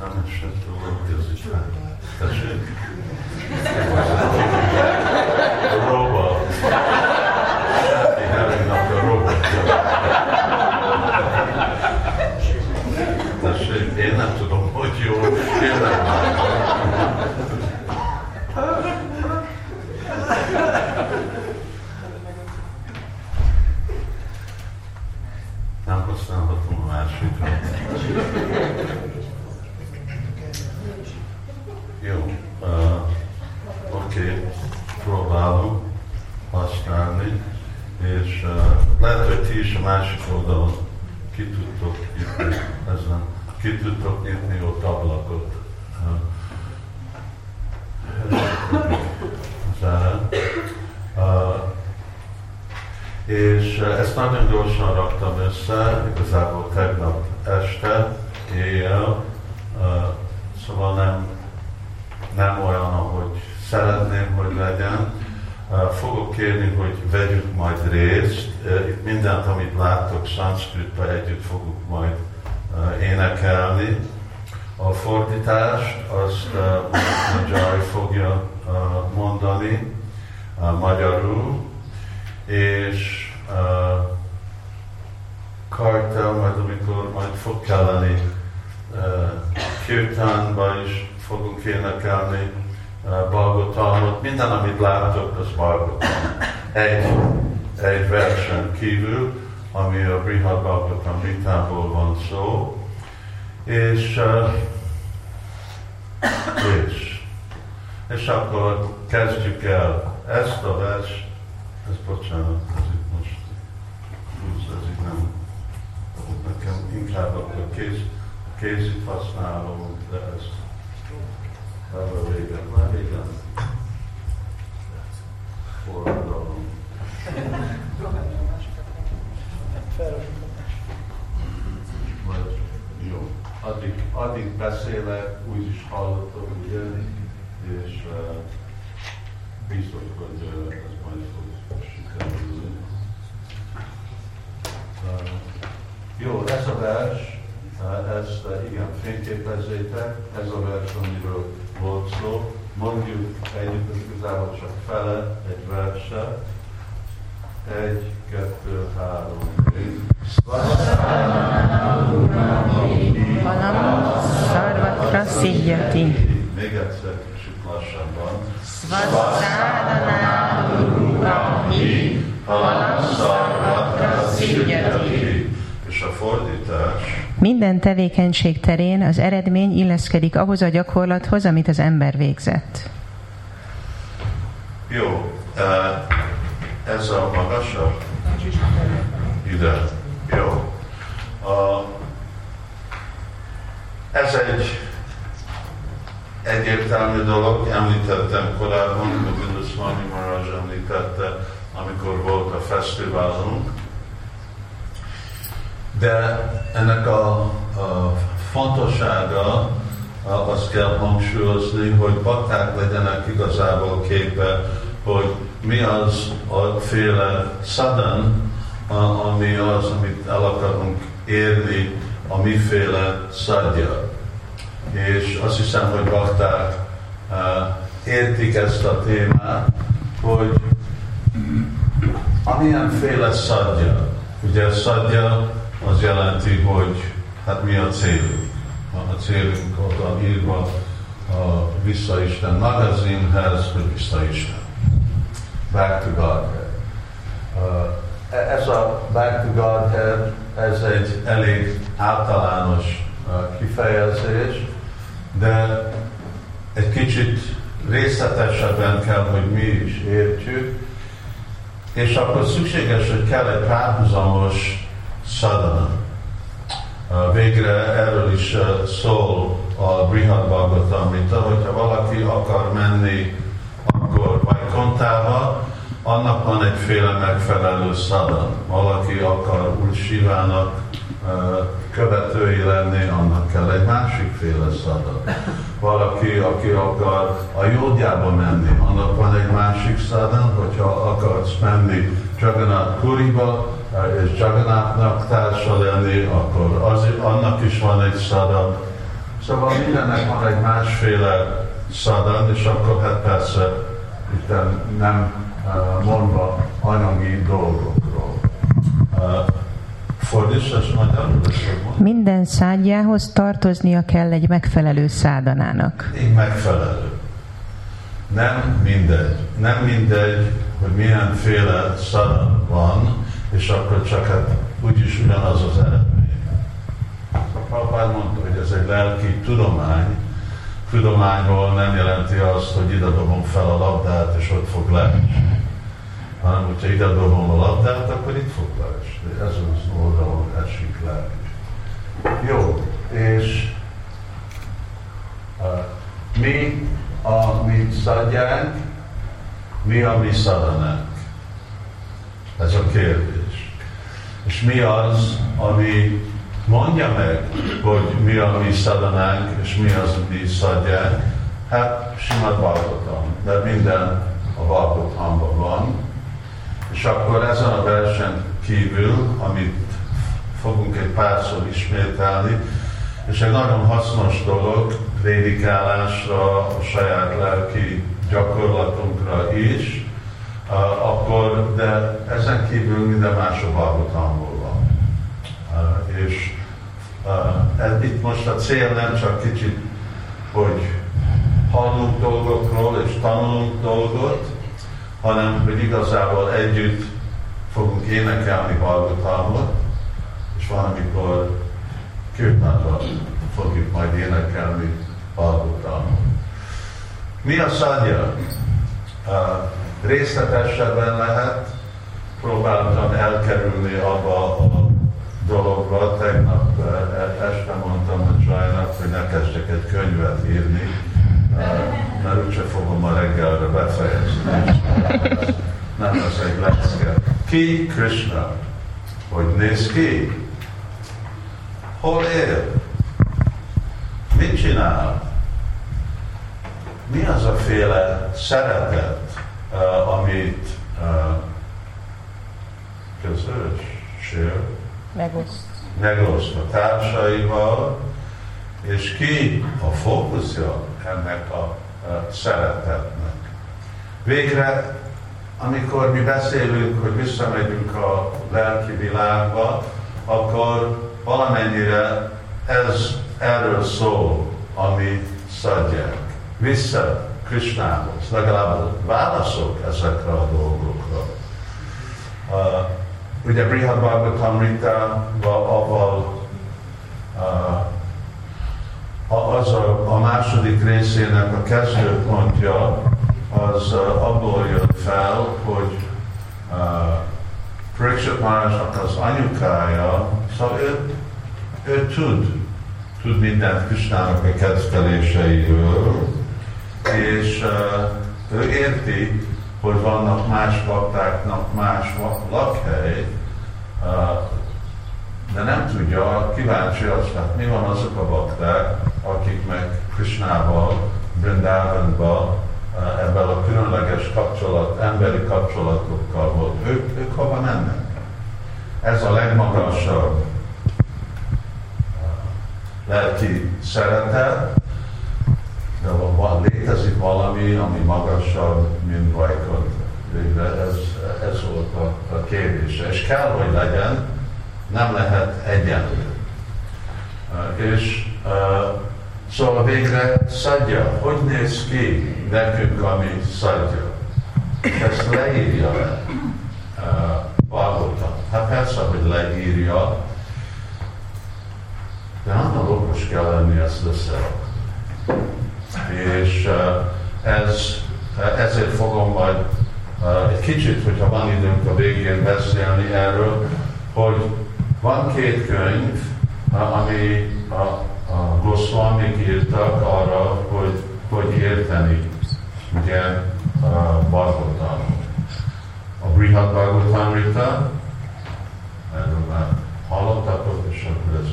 Nem esett róla, hogy ez is hát. Tessék? A robot. Happy having a robot. Tessék, én nem tudom, hogy jó, én nem látom. Nem használhatom a másikat. Jó, uh, oké, okay. próbálom használni, és uh, lehet, hogy ti is a másik oldalon ki tudtok nyitni, ezen, ki tudtok nyitni ott ablakot. Uh, uh, és ezt nagyon gyorsan raktam össze, igazából tegnap este, éjjel, szóval nem, nem olyan, ahogy szeretném, hogy legyen. Fogok kérni, hogy vegyük majd részt. Itt mindent, amit láttok szanszkritben együtt fogunk majd énekelni. A fordítást azt Jai fogja mondani magyarul, és kartel, majd amikor majd fog kelleni kirtánba is fogunk énekelni Balgotalmot. Minden, amit látok, az Balgotam. Egy, egy versen kívül, ami a Brihad Balgotam vitából van szó. És, uh, és, és akkor kezdjük el ezt a vers, ez bocsánat, ez itt most ez itt nem, nekem inkább a kéz, kézit használom, de ez a régen, már régen forradalom. Addig, addig beszélek, úgy is hallottam, ugye, és uh, biztos, hogy uh, ez majd fog sikerülni. Uh, jó, ez a vers, uh, ezt uh, igen, fényképezzétek, ez a vers, amiről volt szó. Mondjuk együtt, ez igazából csak fele egy verse. Egy, kettő, három, négy. Még egyszer kicsit lassabban. Valam sarvatra szidjati. És a fordítás, Minden tevékenység terén az eredmény illeszkedik ahhoz a gyakorlathoz, amit az ember végzett. jó, uh, ez a magasabb, ide, jó. Uh, ez egy egyértelmű dolog, említettem korábban, Govinda Swami Maharaj említette, amikor volt a fesztiválunk, de ennek a, a fontossága a- azt kell hangsúlyozni, hogy bakták legyenek igazából képe, hogy mi az a féle szadan, ami az, amit el akarunk érni, a miféle szadja. És azt hiszem, hogy bakták uh, értik ezt a témát, hogy amilyenféle szadja, ugye szadja az jelenti, hogy hát mi a célunk. A célunk van írva a Vissza Isten magazinhez, hogy Vissza Isten. Back to Godhead. Uh, ez a Back to Godhead, ez egy elég általános uh, kifejezés, de egy kicsit részletesebben kell, hogy mi is értjük, és akkor szükséges, hogy kell egy párhuzamos sadhana. Uh, Végre erről is szól a Brihad Bhagavatamrita, hogyha valaki akar menni akkor Vajkontába, annak van egyféle megfelelő szadan. Valaki akar Úr Sivának követői lenni, annak kell egy másikféle szadan. Valaki, aki akar a jódjába menni, annak van egy másik szadan, hogyha akarsz menni Jagannath Puriba, és Jagannathnak társa lenni, akkor az, annak is van egy szadan. Szóval mindennek van egy másféle szadan, és akkor hát persze itt nem uh, mondva anyagi dolgokról. Uh, fordíts, ez magyarul? Minden szádjához tartoznia kell egy megfelelő szádanának. Egy megfelelő. Nem mindegy. Nem mindegy, hogy milyenféle szadan van, és akkor csak hát úgyis ugyanaz az eredmény. Prabhupád mondta, hogy ez egy lelki tudomány. Tudományból nem jelenti azt, hogy ide dobom fel a labdát, és ott fog leesni. Hanem, hogyha ide dobom a labdát, akkor itt fog leesni. Ez az oldalon esik le. Jó, és uh, mi a mi szadjánk, mi a mi szadanánk? Ez a kérdés. És mi az, ami mondja meg, hogy mi a mi szadanánk, és mi az, mi szadjánk? Hát Simad Bhagavatam, de minden a Bhagavatamban van. És akkor ezen a versen kívül, amit fogunk egy párszor ismételni, és egy nagyon hasznos dolog prédikálásra, a saját lelki gyakorlatunkra is, akkor, de ezen kívül minden más a és uh, itt most a cél nem csak kicsit, hogy hallunk dolgokról és tanulunk dolgot, hanem hogy igazából együtt fogunk énekelni Bhagavatamot, és van, amikor kirtánban fogjuk majd énekelni Bhagavatamot. Mi a szadja? Részletesebben lehet, próbáltam elkerülni abba a dologba. Tegnap uh, este mondtam a Csajnak, hogy ne kezdjek egy könyvet írni, uh, mert úgyse fogom a reggelre befejezni. Nem lesz egy lecke. Ki Krishna? Hogy néz ki? Hol él? Mit csinál? Mi az a féle szeretet, uh, amit közös, sér, megoszt. megoszt a társaival, és ki a fókuszja ennek a szeretetnek. Végre, amikor mi beszélünk, hogy visszamegyünk a lelki világba, akkor valamennyire ez erről szól, ami szadják. Vissza Krishnához, legalább válaszok ezekre a dolgokra. Ugye avval uh, az a, a második részének a kezdőpontja az abból jött fel, hogy Pariksit az anyukája, szóval ő, ő tud, tud mindent Krisnának a kedveléseiről, és ő érti, hogy vannak más baktáknak más lakhely, de nem tudja, kíváncsi az, hát mi van azok a bakták, akik meg Krishnával, Brindavanban ebben a különleges kapcsolat, emberi kapcsolatokkal volt. Ők, ők hova mennek? Ez a legmagasabb lelki szeretet, de van, létezik valami, ami magasabb, mint Vajkod. Ez, ez volt a, a kérdése. És kell, hogy legyen, nem lehet egyenlő. És Szóval végre szadja. Hogy néz ki nekünk, ami szadja? Ezt leírja le. Uh, Hát persze, hogy leírja, de nagyon okos kell lenni ezt összerakni. És ez, ezért fogom majd egy kicsit, hogyha van időnk a végén beszélni erről, hogy van két könyv, ami a a Goswamik írtak arra, hogy hogy érteni ugye Bhagavatam. A Brihad Bhagavatamrita, erről már hallottatok, és akkor ez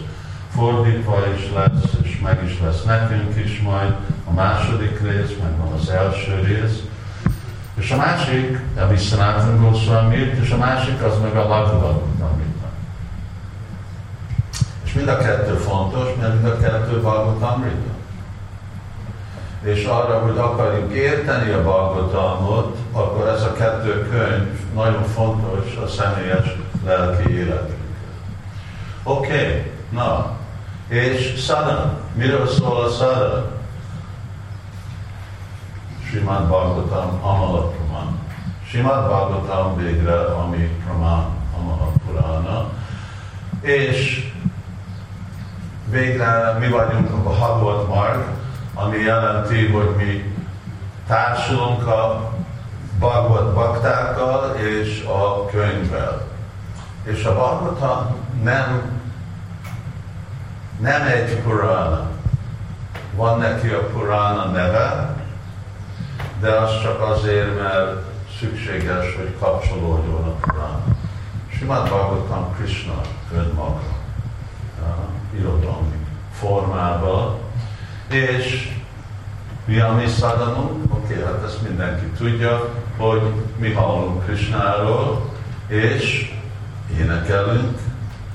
fordítva is lesz, és meg is lesz nekünk is majd a második rész, meg van az első rész. És a másik, a Viszonáthan Goswami és a másik az meg a Laghu És mi mind a kettő fontos, mert mind a kettő Bhagavatamrita. És arra, hogy akarjuk érteni a Bhagavatamot, akkor ez a kettő könyv nagyon fontos a személyes lelki életünkre. Oké, okay, na, és sadhana. Miről szól a sadhana? Simad Bhagavatam Amala Praman. Simad Bhagavatam végre, ami Praman Amala Purana. És végre mi vagyunk a Bhagavad Marg, ami jelenti, hogy mi társulunk a Bhagavad baktákkal és a könyvvel. És a Bhagavatam nem nem egy Purana. Van neki a Purana neve, de az csak azért, mert szükséges, hogy kapcsolódjon a Purana. Simát Bhagavatam Krishna önmaga, irodalmi formában, és mi a mi szadanunk? Oké, okay, hát ezt mindenki tudja, hogy mi hallunk Krishnáról, és énekelünk,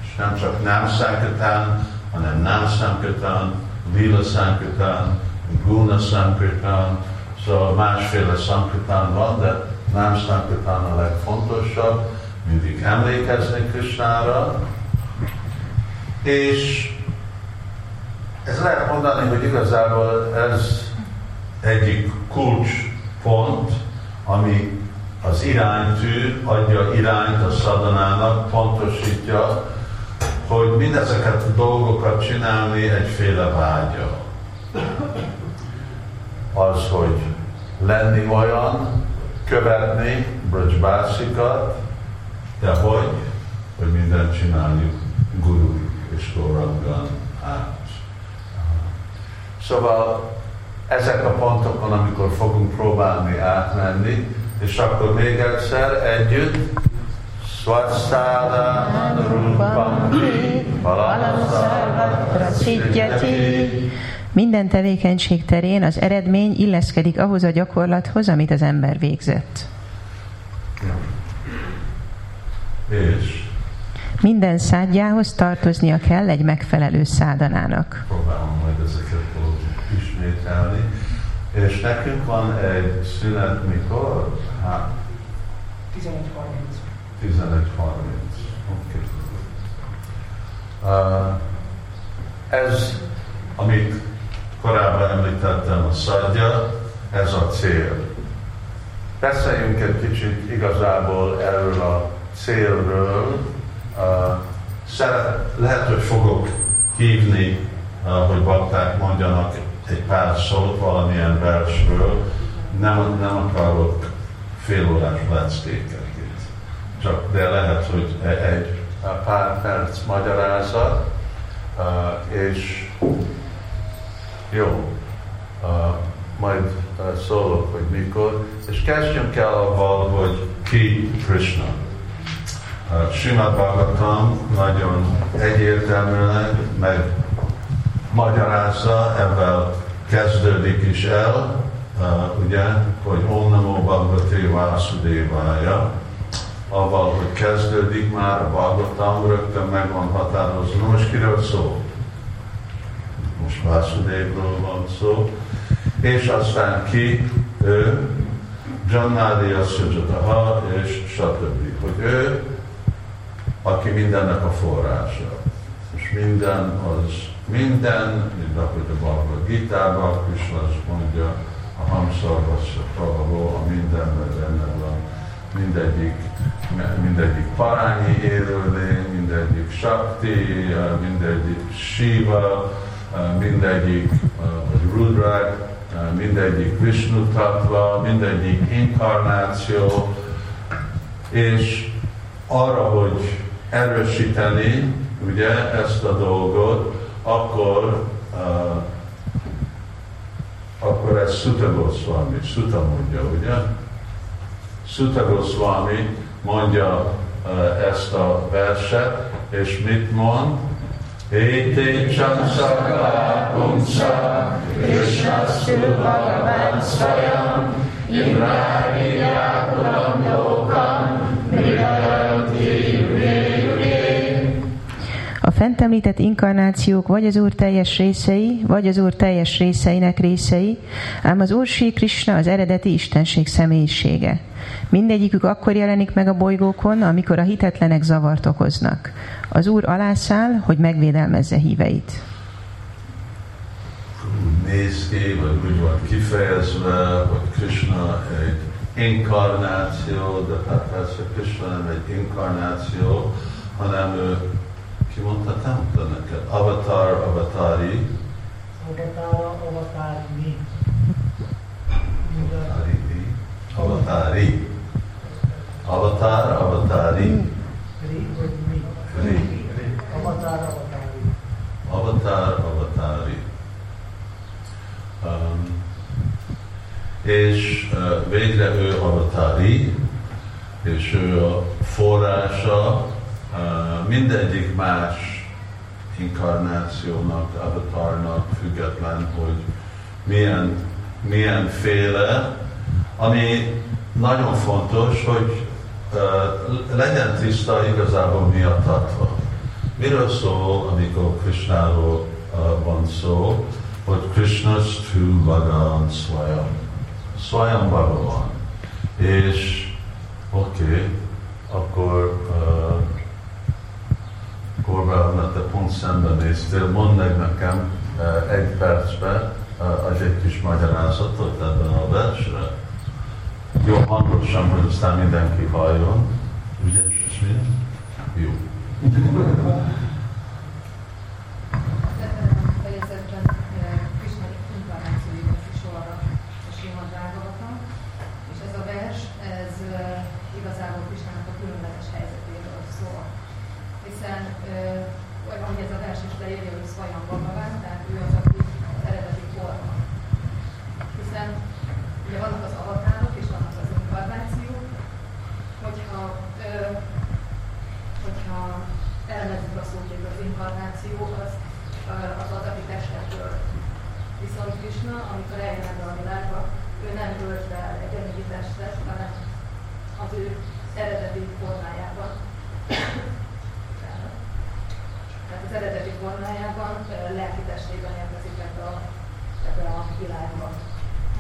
és nem csak nem Sankatán, hanem Nam Sankirtan, Lila Sankirtan, Guna Sankirtan, szóval másféle Sankirtan van, de Nam Sankirtan a legfontosabb, mindig emlékezni Krishnára, és ez lehet mondani, hogy igazából ez egyik kulcspont, ami az iránytű adja irányt a szadanának, pontosítja, hogy mindezeket a dolgokat csinálni egyféle vágya. Az, hogy lenni olyan, követni brajbászikat, de hogy, hogy mindent csináljuk guru és Gorangan át. Szóval ezek a pontokon, amikor fogunk próbálni átmenni, és akkor még egyszer együtt Swasthala Rupam minden tevékenység terén az eredmény illeszkedik ahhoz a gyakorlathoz, amit az ember végzett. És minden szádjához tartoznia kell egy megfelelő szádanának. Próbálom majd ezeket ismételni. És nekünk van egy szünet mikor? Hát, 11.30. 11.30. Okay. Uh, ez, amit korábban említettem, a szadja, ez a cél. Beszéljünk egy kicsit igazából erről a célről. Lehet, hogy fogok hívni, hogy bakták mondjanak egy pár szót valamilyen versről. Nem, nem akarok félórás leckéket csak de lehet, hogy e- egy pár perc magyarázat, és jó, majd szólok, hogy mikor, és kezdjünk el avval, hogy ki Krishna. Simad Bhagavatam nagyon egyértelműen meg magyarázza, ebben kezdődik is el, ugye, hogy Om Namo Bhagavate Vasudevája, avval, hogy kezdődik már a Bhagavatam, rögtön meg van határozva. Most kiről szó? Most Vásudévről van szó. És aztán ki? Ő, Jannádi Asszajataha, és stb. Hogy ő, aki mindennek a forrása. És minden az minden, mint ahogy a Bhagavad Gita-ban, Krishna azt mondja, a hamszarvassa a mindenben benne van, mindegyik mindegyik parányi élőlény, mindegyik Shakti, mindegyik Shiva, mindegyik Rudrak, mindegyik Vishnu Tattva, mindegyik inkarnáció, és arra, hogy erősíteni ugye ezt a dolgot, akkor uh, akkor ez Sutta Goswami, Sutta mondja, ugye? Sutta Goswami mondja ezt a verset, és mit mond? Iti Chamsaka Pumsa Krishna Stu Bhagavan Swayam Imrani Yakula fent említett inkarnációk vagy az Úr teljes részei, vagy az Úr teljes részeinek részei, ám az Úr Sri Krishna az eredeti istenség személyisége. Mindegyikük akkor jelenik meg a bolygókon, amikor a hitetlenek zavart okoznak. Az Úr alászáll, hogy megvédelmezze híveit. Néz ki, vagy úgy van kifejezve, hogy Krishna egy inkarnáció, de hát persze Krishna nem egy inkarnáció, hanem ő, ki mondta, te mondta neked, avatar, avatari. Avatar, avatari. Avatari. Avatari. Avatar, avatari. Ri. Avatar, avatari. Avatar, avatari. Um, és uh, végre ő avatari, és ő a forrása mindegyik más inkarnációnak, avatarnak független, hogy milyen, milyen féle, ami nagyon fontos, hogy legyen tiszta igazából mi a tatva. Miről szól, amikor Krishnáról van szó, hogy Krishna Stu Bhagavan Swayam. Swayam Bhagavan. És oké, okay, akkor uh, Korbán, mert te pont szemben néztél, mondd meg nekem uh, egy percben uh, az egy kis magyarázatot ebben a versre. Jó, hangosan, hogy aztán mindenki halljon. Ügyes, és mi? Jó. fejezetben Krishna inkarnációival sorra a Srimad Bhagavatam, és ez a vers, ez eh, igazából Krishnának a különleges helyzetéről szól. Hiszen, eh, vagy ahogy ez a vers is leírja, hogy Swayam Bhagavan, tehát ő az, aki az eredeti forma. Hiszen ugye vannak az avatárok és vannak az inkarnációk, hogyha eh, hogyha hogy az inkarnáció az az testet ölt. Viszont Krishna, amikor eljön ebbe a világba, ő nem ölt be egy anyagi testet, hanem az ő eredeti formájában. Tehát az eredeti formájában lelki testében érkezik ebbe a, ebbe a világba.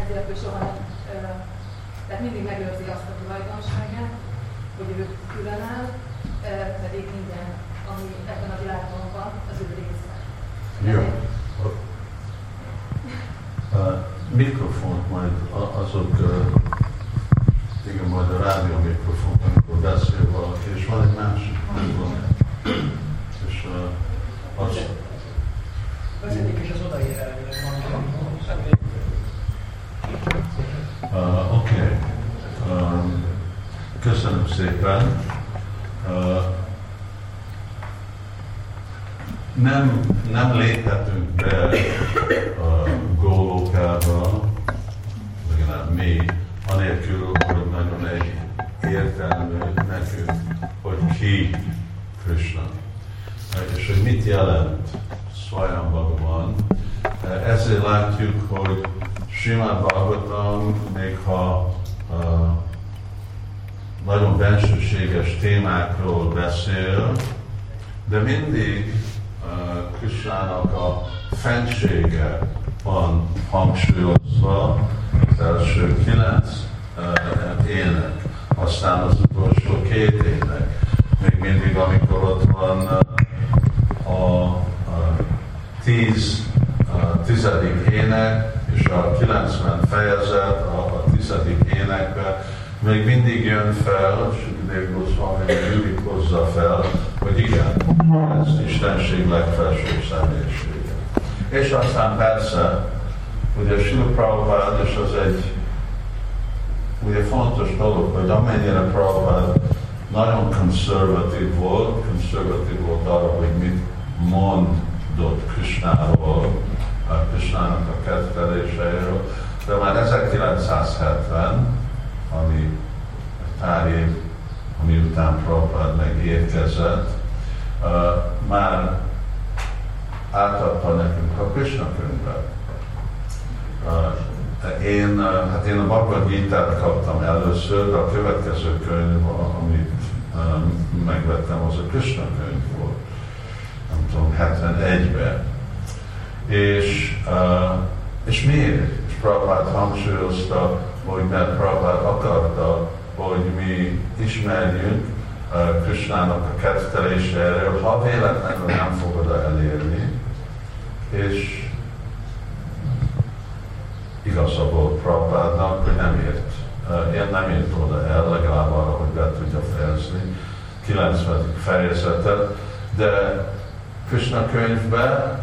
Ezért ő soha nem, tehát mindig megőrzi azt a tulajdonságát, hogy ő különáll, pedig minden, ami ebben a világban van, az ő része. Jó. A mikrofont majd azok, igen, majd a rádió mikrofon, amikor beszél valaki, és van egy másik, nem. És uh, az, Az egyik is az odaér uh, oké. Okay. Um, köszönöm szépen. Uh, nem, nem léphetünk be a gólókába, legalább mi, anélkül, hogy nagyon egy értelmű nekünk, hogy ki Krishna. És hogy mit jelent Swayam Bhagavan. Ezért látjuk, hogy Srimad Bhagavatam, még ha uh, nagyon bensőséges témákról beszél, de mindig Krishnának a fentsége van hangsúlyozva az első kilenc ének, aztán az utolsó két ének. Még mindig, amikor ott van a, tíz, a tizedik ének és a 90 fejezet a, a tizedik énekben, még mindig jön fel, Sükadév Goswami mindig hozza fel, hogy igen, ez Istenség legfelsőbb személyisége. És aztán persze, ugye Sila Prabhupád, és az egy ugye fontos dolog, hogy amennyire Prabhupád nagyon konzervatív volt, konzervatív volt arra, hogy mit mondott Krishnáról, a Krishnának a kedveléseiről, de már 1970, ami pár év, ami után Prabhupád megérkezett, már átadta nekünk a Krishna könyvet. Én, hát én a Bhagavad gita kaptam először, de a következő könyv, amit megvettem, az a Krishna könyv volt. tudom, 71-ben. És, és miért? És Prabhupád hangsúlyozta, hogy mert Prabhupád akarta, hogy mi ismerjünk Krishnának a kettelése erről, ha véletlenül nem fogod elérni, és igaza volt Prabhupádnak, hogy nem ért, én nem ért oda el, legalább arra, hogy be tudja fejezni 90. fejezetet, de Krishna könyvben,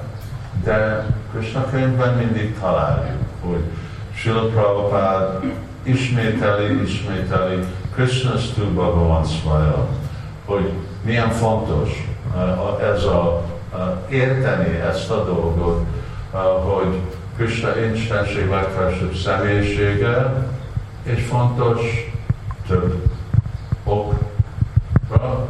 de Krishna könyvben mindig találjuk, hogy Srila Prabhupád ismételi, ismételi. Krishna Stuba van Svaya, hogy milyen fontos uh, ez a uh, érteni ezt a dolgot, uh, hogy Krishna Istenség legfelsőbb személyisége, és fontos több okra,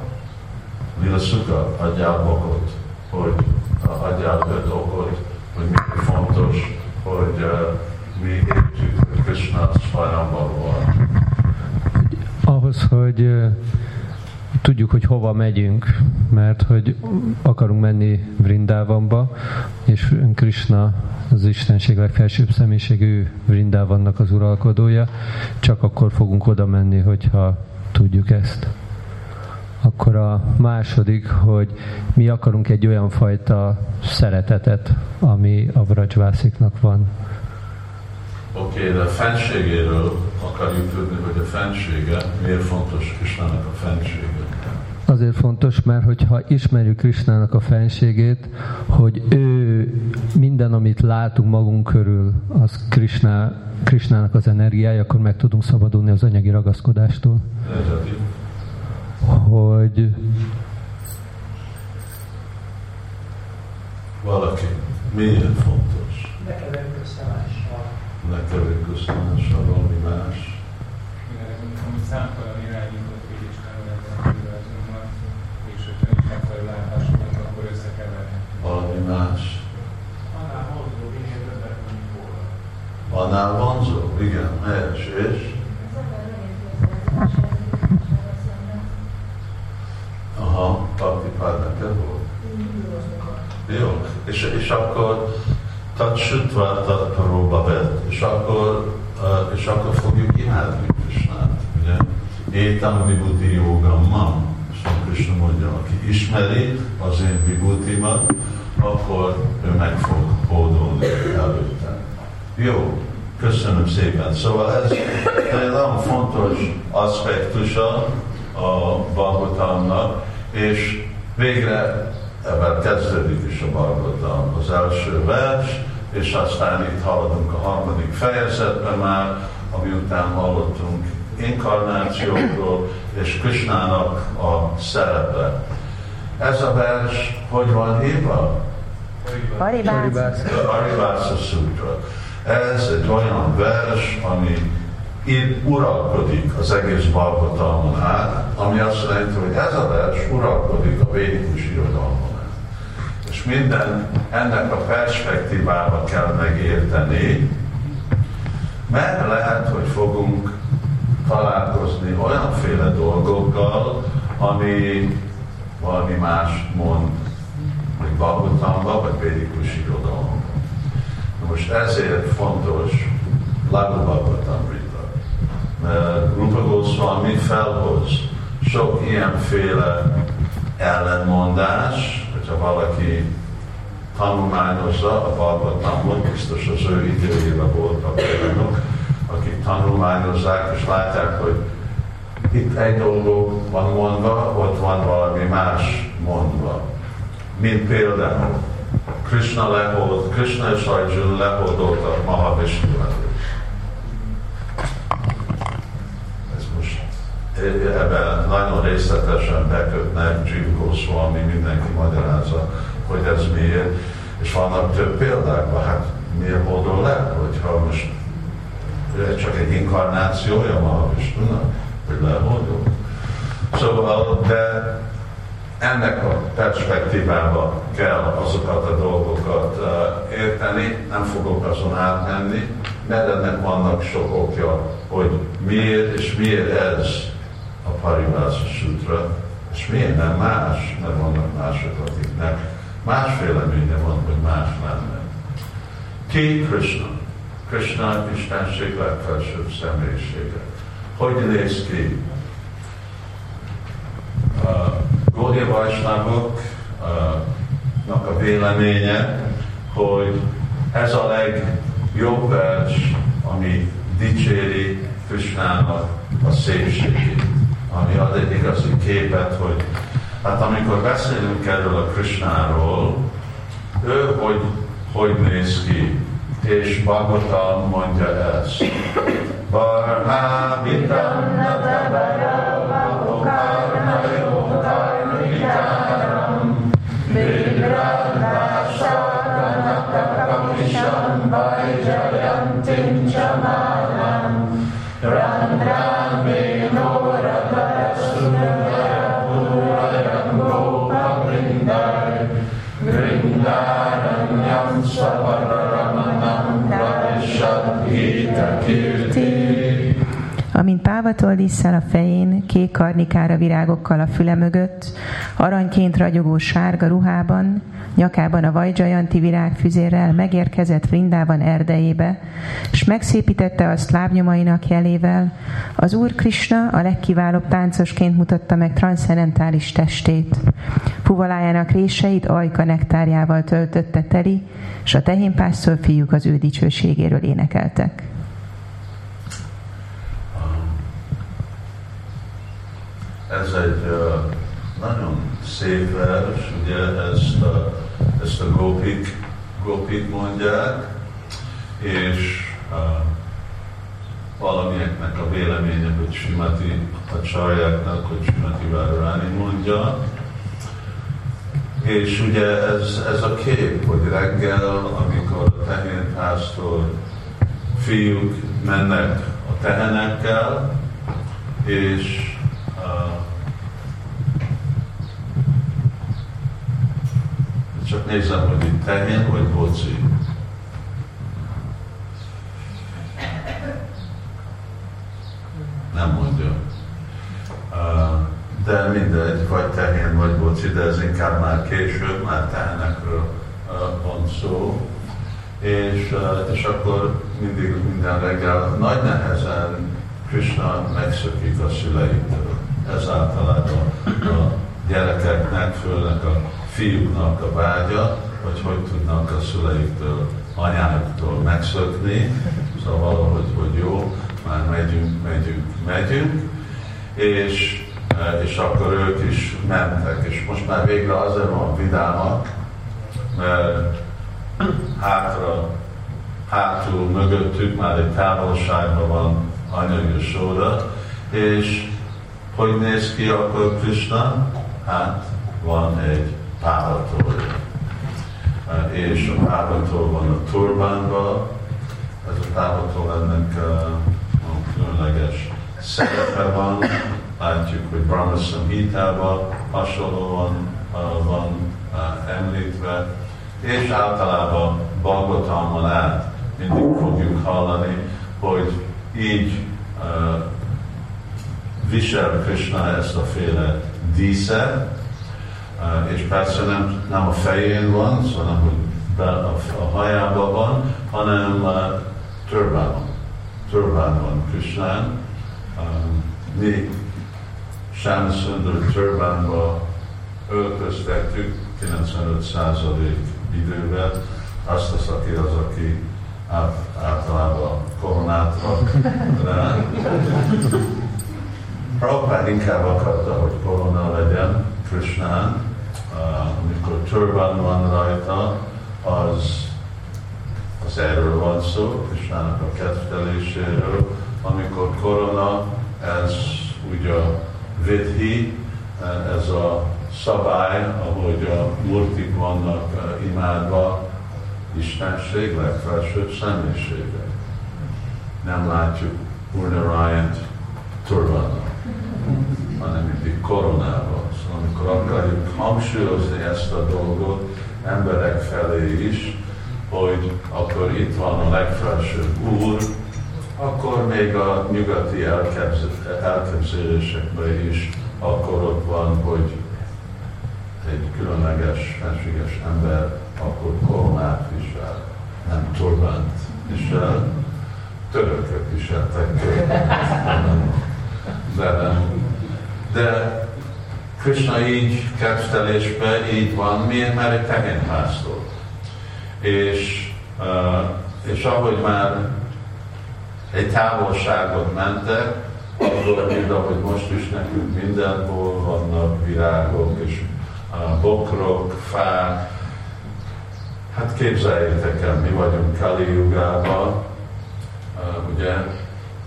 Lila Sukha adjál okot, hogy adjál öt okot, hogy mi fontos, hogy uh, mi értjük, hogy Krishna Svajamban van. Ahhoz, hogy tudjuk, hogy hova megyünk, mert hogy akarunk menni Vrindávamba, és Krishna az Istenség legfelsőbb személyiség, ő Vrindávannak az uralkodója, csak akkor fogunk oda menni, hogyha tudjuk ezt. Akkor a második, hogy mi akarunk egy olyan fajta szeretetet, ami a Vrajvásziknak van. Oké, okay, de a fenségéről akarjuk tudni, hogy a fensége, miért fontos Kisnának a fensége? Azért fontos, mert hogyha ismerjük Krisnának a fenségét, hogy ő minden, amit látunk magunk körül, az Krishna, Krishnának az energiája, akkor meg tudunk szabadulni az anyagi ragaszkodástól. Hogy valaki miért fontos? Ne keverjük össze mással. Ne keverjük össze mással, valami más. Számtalan irányított védéskáról ebben a univerzumban, és hogyha nincs megfelelő látásunk, akkor összekevernek. Valami más. Annál vonzó, minél többet mondjuk róla. Annál vonzó? Igen, helyes. És? Aha, Bhakti Pád neked volt? Jó, és, és akkor tatsutva tatparóba vett, és akkor, uh, és akkor fogjuk imádni Krishnát, ugye? Étam vibhuti yogamam, és Krishna mondja, aki ismeri az én vibhutimat, akkor ő meg fog hódolni előtte. Jó, köszönöm szépen. Szóval ez egy nagyon fontos aspektusa a Bhagavatamnak, és végre ebben kezdődik is a Bhagavatam, az első vers, és aztán itt haladunk a harmadik fejezetben már, ami után hallottunk inkarnációkról, és Krishnának a szerepe. Ez a vers hogy van hívva? Paribász. Arivasa Sutra. Ez egy olyan vers, ami itt uralkodik az egész Bhagavatamon át, ami azt jelenti, hogy ez a vers uralkodik a védikus irodalmon át. És minden ennek a perspektívába kell megérteni, mert lehet, hogy fogunk találkozni olyanféle dolgokkal, ami valami más mond, vagy Bhagavatamban, vagy védikus irodalomban. Most ezért fontos Lagu Bhagavatamrita, mert Rupa Goswami felhoz sok ilyenféle ellenmondás, hogyha valaki tanulmányozza a Bhagavatamot, biztos az ő időjében voltak olyanok, akik tanulmányozzák, és látják, hogy itt egy dolog van mondva, ott van valami más mondva. Mint például Krishna lehold, Krishna és Arjuna leholdoltak Mahavishnu előtt. Ez most ebben nagyon részletesen bekötnek, Jiv Goswami, mindenki magyarázza, hogy ez miért, és vannak több példák, hát miért holdol le, hogyha most csak egy inkarnációja Mahavishnunak, hogy leholdol. Szóval, de ennek a perspektívába kell azokat a dolgokat uh, érteni, nem fogok azon átmenni, mert ennek vannak sok okja, hogy miért és miért ez a Parivasa Sutra, és miért nem más, mert vannak mások, akiknek más véleménye van, hogy más lenne. Ki Krishna? Krishna Istenség legfelsőbb személyisége. Hogy néz ki? Uh, Vaisnavoknak a véleménye, hogy ez a legjobb vers, ami dicséri Krishnának a szépségét, ami ad egy igazi képet, hogy hát amikor beszélünk erről a Krishnáról, ő hogy, hogy néz ki, és Bhagavatam mondja ezt. Varhávitam natabara vahukarnayokarnikaram Vigradhasakanatakamisam Vajjayantim Chamalam Amint pávatol díszsel a fején, kék karnikára virágokkal a füle mögött, aranyként ragyogó sárga ruhában, nyakában a vajjajanti virágfüzérrel megérkezett Vrindában erdejébe, és megszépítette azt lábnyomainak jelével, az Úr Krishna a legkiválóbb táncosként mutatta meg transzcendentális testét. Fuvalájának réseit ajka nektárjával töltötte teli, és a tehénpásztor fiúk az ő dicsőségéről énekeltek. Ez egy nagyon szép vers, ugye ezt a, ezt a gópik, gópik mondják, és valamieknek a véleménye, hogy Simati a csarjáknak, hogy Simati Várváni mondja. És ugye ez, ez a kép, hogy reggel, amikor a tehénpásztor fiúk mennek a tehenekkel, és csak nézem, hogy itt tehén vagy boci. Nem mondja. De mindegy, vagy tehén vagy boci, de ez inkább már később, már tehenekről van szó. És, és akkor mindig minden reggel nagy nehezen Krishna megszökik a szüleitől. Ez általában a gyerekeknek, főleg a fiúknak a vágya, hogy hogy tudnak a szüleiktől, anyáktól megszökni, szóval valahogy, hogy jó, már megyünk, megyünk, megyünk, és, és akkor ők is mentek, és most már végre azért van vidámak, mert hátra, hátul, mögöttük már egy távolságban van anyagi sóra, és hogy néz ki akkor Krishna? Hát van egy páratolja. És a páratol van a turbánban, ez a páratol ennek a különleges szerepe van, látjuk, hogy Brahma Samhitában hasonlóan van említve, és általában Bhagavatamon át mindig fogjuk hallani, hogy így visel Krishna ezt a féle díszet, és persze nem, nem a fején van, szóval nem, hogy be, a, a hajában van, hanem uh, turbában. Turbán van Krishnán. Mi Sámszundar turbánba öltöztettük 95% időben azt az, aki az, aki át, általában koronát rak rá. Prabhupád inkább akarta, hogy korona legyen Krishnán, amikor turban van rajta, az, az erről van szó, Krishnának a kedveléséről, amikor korona, ez ugye a vidhi, ez a szabály, ahogy a murtik vannak imádva, Istenség legfelsőbb személyisége. Nem látjuk Urnarayant turbannak, hanem mindig koronával. Szóval amikor akarjuk hangsúlyozni ezt a dolgot emberek felé is, hogy akkor itt van a legfelsőbb Úr, akkor még a nyugati elképzelésekben is akkor ott van, hogy egy különleges, fenséges ember, akkor koronát visel, nem turbant visel, törökök viseltek de, de Krishna így keresztelésben így van, miért? Mert egy tegén pásztor. És, és ahogy már egy távolságot mentek, akkor, mint ahogy most is nekünk mindenhol vannak virágok, és bokrok, fák, Hát képzeljétek el, mi vagyunk Kali Jugában, ugye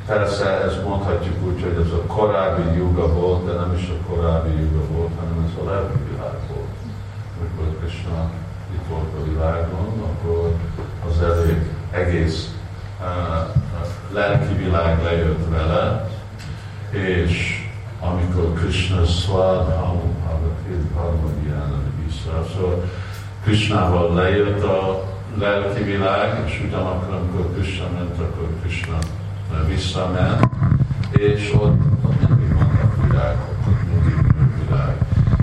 Persze ezt mondhatjuk úgy, hogy ez a korábbi juga volt, de nem is a korábbi juga volt, hanem ez a lelki világ volt. Amikor Krishna itt volt a világon, akkor az elég egész uh, lelki világ lejött vele, és amikor Krishna Swadham Harmadhyana vissza, szóval Krishnával lejött a lelki világ, és ugyanakkor, amikor Krishna ment, akkor Krishna visszament, és ott, ott mindig vannak virágok, ott mindig virág.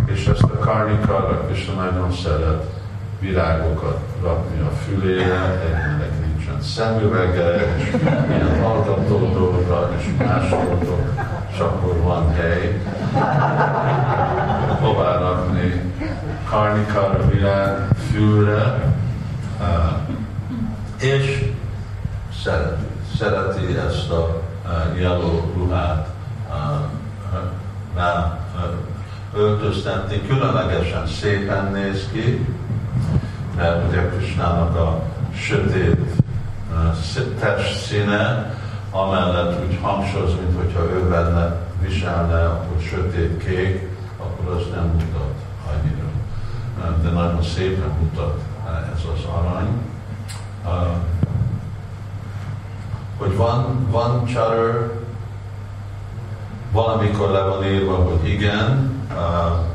És ezt a karnikára is nagyon szeret virágokat rakni a fülére, egynek nincsen szemüvege, és ilyen hallgató dolgokra, és más dolgok, és akkor van hely. Hová rakni karnikára virág fülre, és szereti szereti ezt a jeló ruhát rá öltöztetni. Különlegesen szépen néz ki, mert ugye Krisnának a sötét test színe, amellett úgy hangsúlyoz, mint hogyha ő benne viselne, akkor sötét kék, akkor az nem mutat annyira. De nagyon szépen mutat ez az arany hogy van, van charter, valamikor le van írva, hogy igen, uh,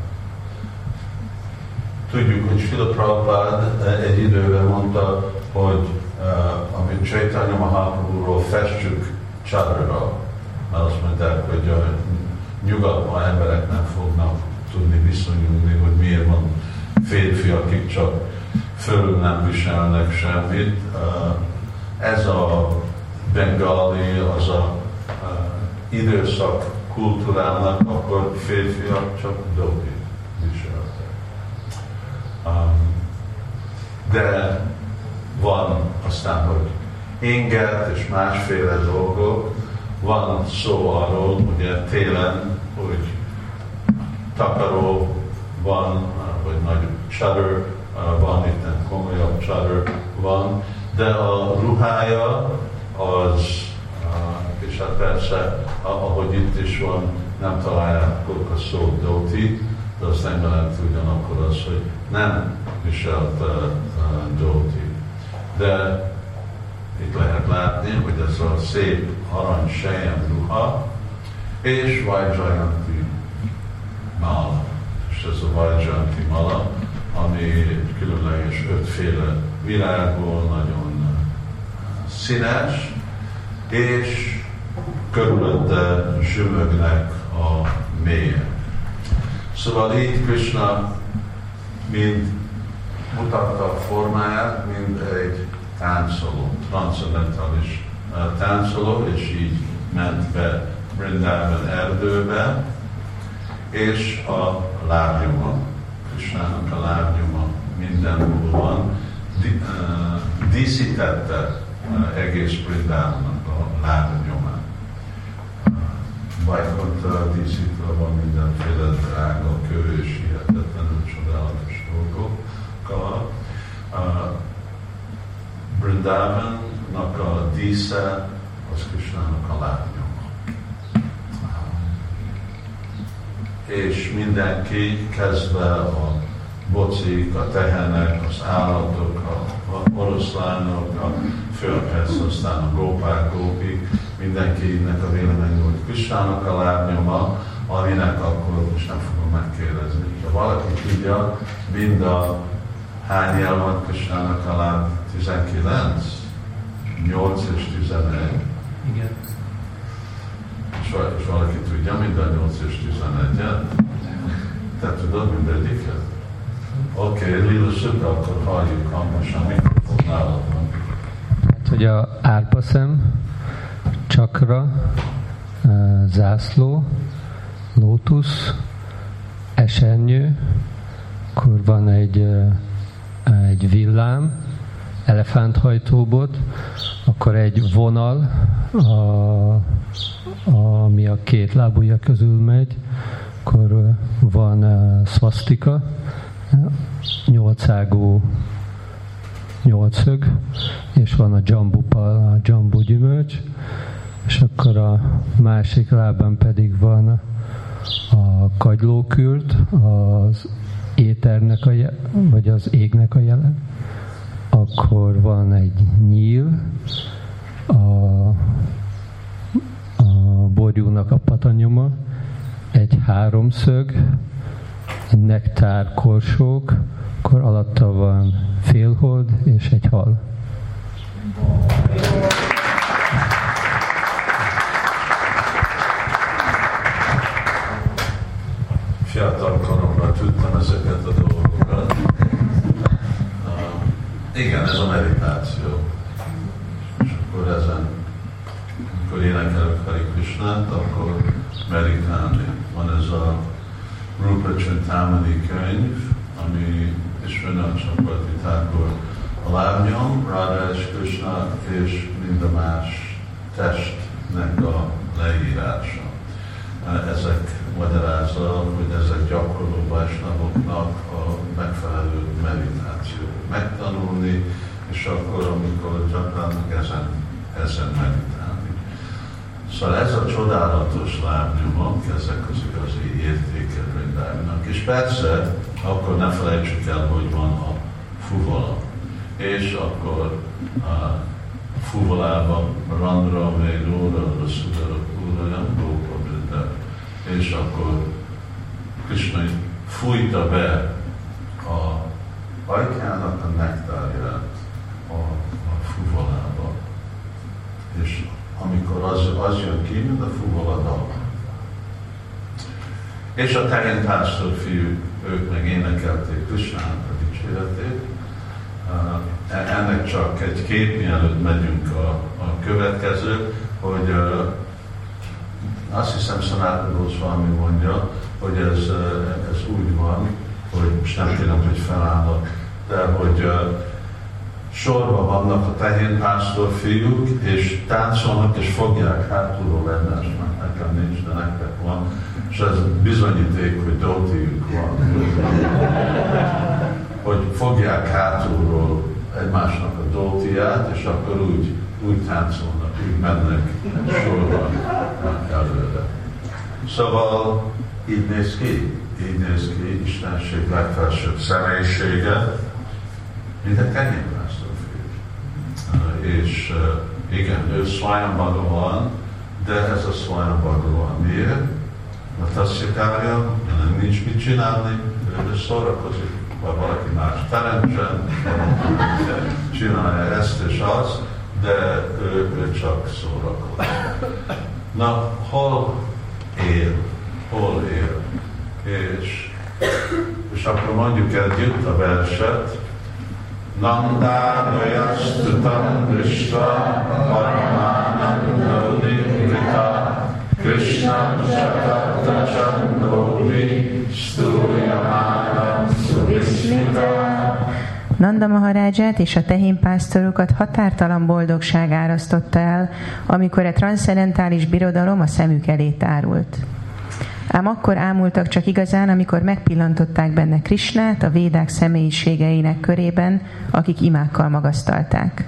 tudjuk, hogy Srila Prabhupád egy időben mondta, hogy uh, amit Chaitanya Mahaprabhu-ról festjük charterra, mert azt mondták, hogy a nyugatban emberek nem fognak tudni viszonyulni, hogy miért van férfi, akik csak fölül nem viselnek semmit. Uh, ez a bengali, az a, időszak kultúrának, akkor férfiak csak dobi viseltek. Um, de van aztán, hogy inget és másféle dolgok, van szó arról, ugye télen, hogy takaró van, vagy nagy csader van, itt komolyabb csader van, de a ruhája az, és hát persze, ahogy itt is van, nem találják a szó dóti, de azt nem jelenti ugyanakkor az, hogy nem viselt uh, dóti. De itt lehet látni, hogy ez a szép arany sejem ruha, és Vajjayanti mala. És ez a Vajjayanti mala, ami különleges ötféle virágból, nagyon színes, és körülötte zsümögnek a mélye. Szóval így Krishna mind mutatta a formáját, mint egy táncoló, transzendentális táncoló, és így ment be Brindában erdőbe, és a lábnyoma, Krishnának a lábnyoma mindenhol van, díszítette egész Brindávanak a lábnyomán. Bajkot díszítve van mindenféle drága kő és hihetetlenül csodálatos dolgokkal. Brindavannak a dísze az Krishnának a lábnyoma. És mindenki kezdve a bocik, a tehenek, az állatok, a oroszlánok, a fölperc, aztán a gópák, gópik, mindenkinek a vélemény, hogy Kristának a lábnyoma, aminek akkor most nem fogom megkérdezni. Ha valaki tudja, mind a hány jel van Kristának a láb 19? 8 és 11? Igen. És, és valaki tudja mind a 8 és 11-et? Te tudod mindegyiket? Oké, okay, Lila Sutta, akkor halljuk hangosan, van. Hát, hogy a árpaszem, csakra, zászló, lótusz, esernyő, akkor van egy, egy villám, elefánthajtóbot, akkor egy vonal, a, ami a két lábúja közül megy, akkor van szvasztika, nyolcágú nyolcög, és van a jambupal, a jambu gyümölcs, és akkor a másik lábban pedig van a kagylókürt, az éternek a, vagy az égnek a jelen, akkor van egy nyíl, a, a borjúnak a patanyoma, egy háromszög, nektár korsók, akkor alatta van félhold és egy hal. Fiatal koromban tudtam ezeket a dolgokat. Uh, igen, ez a meditáció. És akkor ezen, amikor énekelünk Hari Krishnát, akkor meditálni. Van ez a Rupa Chintamani könyv, ami Vishwanath Chakravarti Thakur a lábnyom, Radha és Krishna és mind a más testnek a leírása. Ezek magyarázza, hogy ezek gyakorló vajsnavoknak a megfelelő meditáció. Megtanulni, és akkor, amikor gyakorlatilag ezen, ezen meditálni. Szóval ez a csodálatos lábnyomok, ezek az igazi értékek Vrindávinak. És persze, akkor ne felejtsük el, hogy van a fuvola. És akkor a fuvolában Randra, Vélóra, Rasudara, Uraya, Gópa, és akkor Krishna fújta be a ajkának a nektárját a, a fuvolába. És amikor az, az jön ki, mint a fuvola dal. És a tegén pásztor fiú, ők meg énekelték Krisnának a dicséretét. Ennek csak egy kép, mielőtt megyünk a, a következő, hogy azt hiszem Sanatana Goswami mondja, hogy ez, ez úgy van, hogy most nem tudom, hogy felállnak, de hogy sorban vannak a pásztor fiúk, és táncolnak, és fogják hátulról egymásnak. Nekem nincs, de nektek van. És ez bizonyíték, hogy doltiük van. hogy fogják hátulról egymásnak a doltiát, és akkor úgy, úgy táncolnak, úgy mennek sorban előre. Szóval így néz ki, így néz ki Istenség legfelsőbb személyisége, mint a kenyérpásztor És igen, ő Swayam Bhagavan, de ez a Swayam Bhagavan. Miért? Mert azt szikálja, nincs mit csinálni, ő szórakozik, vagy valaki más teremtsen, csinálja ezt és azt, de ő, ő csak szórakozik. Na, hol él? Hol él? És, és akkor mondjuk együtt a verset, Paramananda Nivrita Krishna Shakata Chandovi Stúryamáram Suvismita Nanda Maharaját és a tehénpásztorokat határtalan boldogság árasztotta el, amikor a transzcendentális birodalom a szemük elé tárult. Ám akkor ámultak csak igazán, amikor megpillantották benne Krisnát a védák személyiségeinek körében, akik imákkal magasztalták.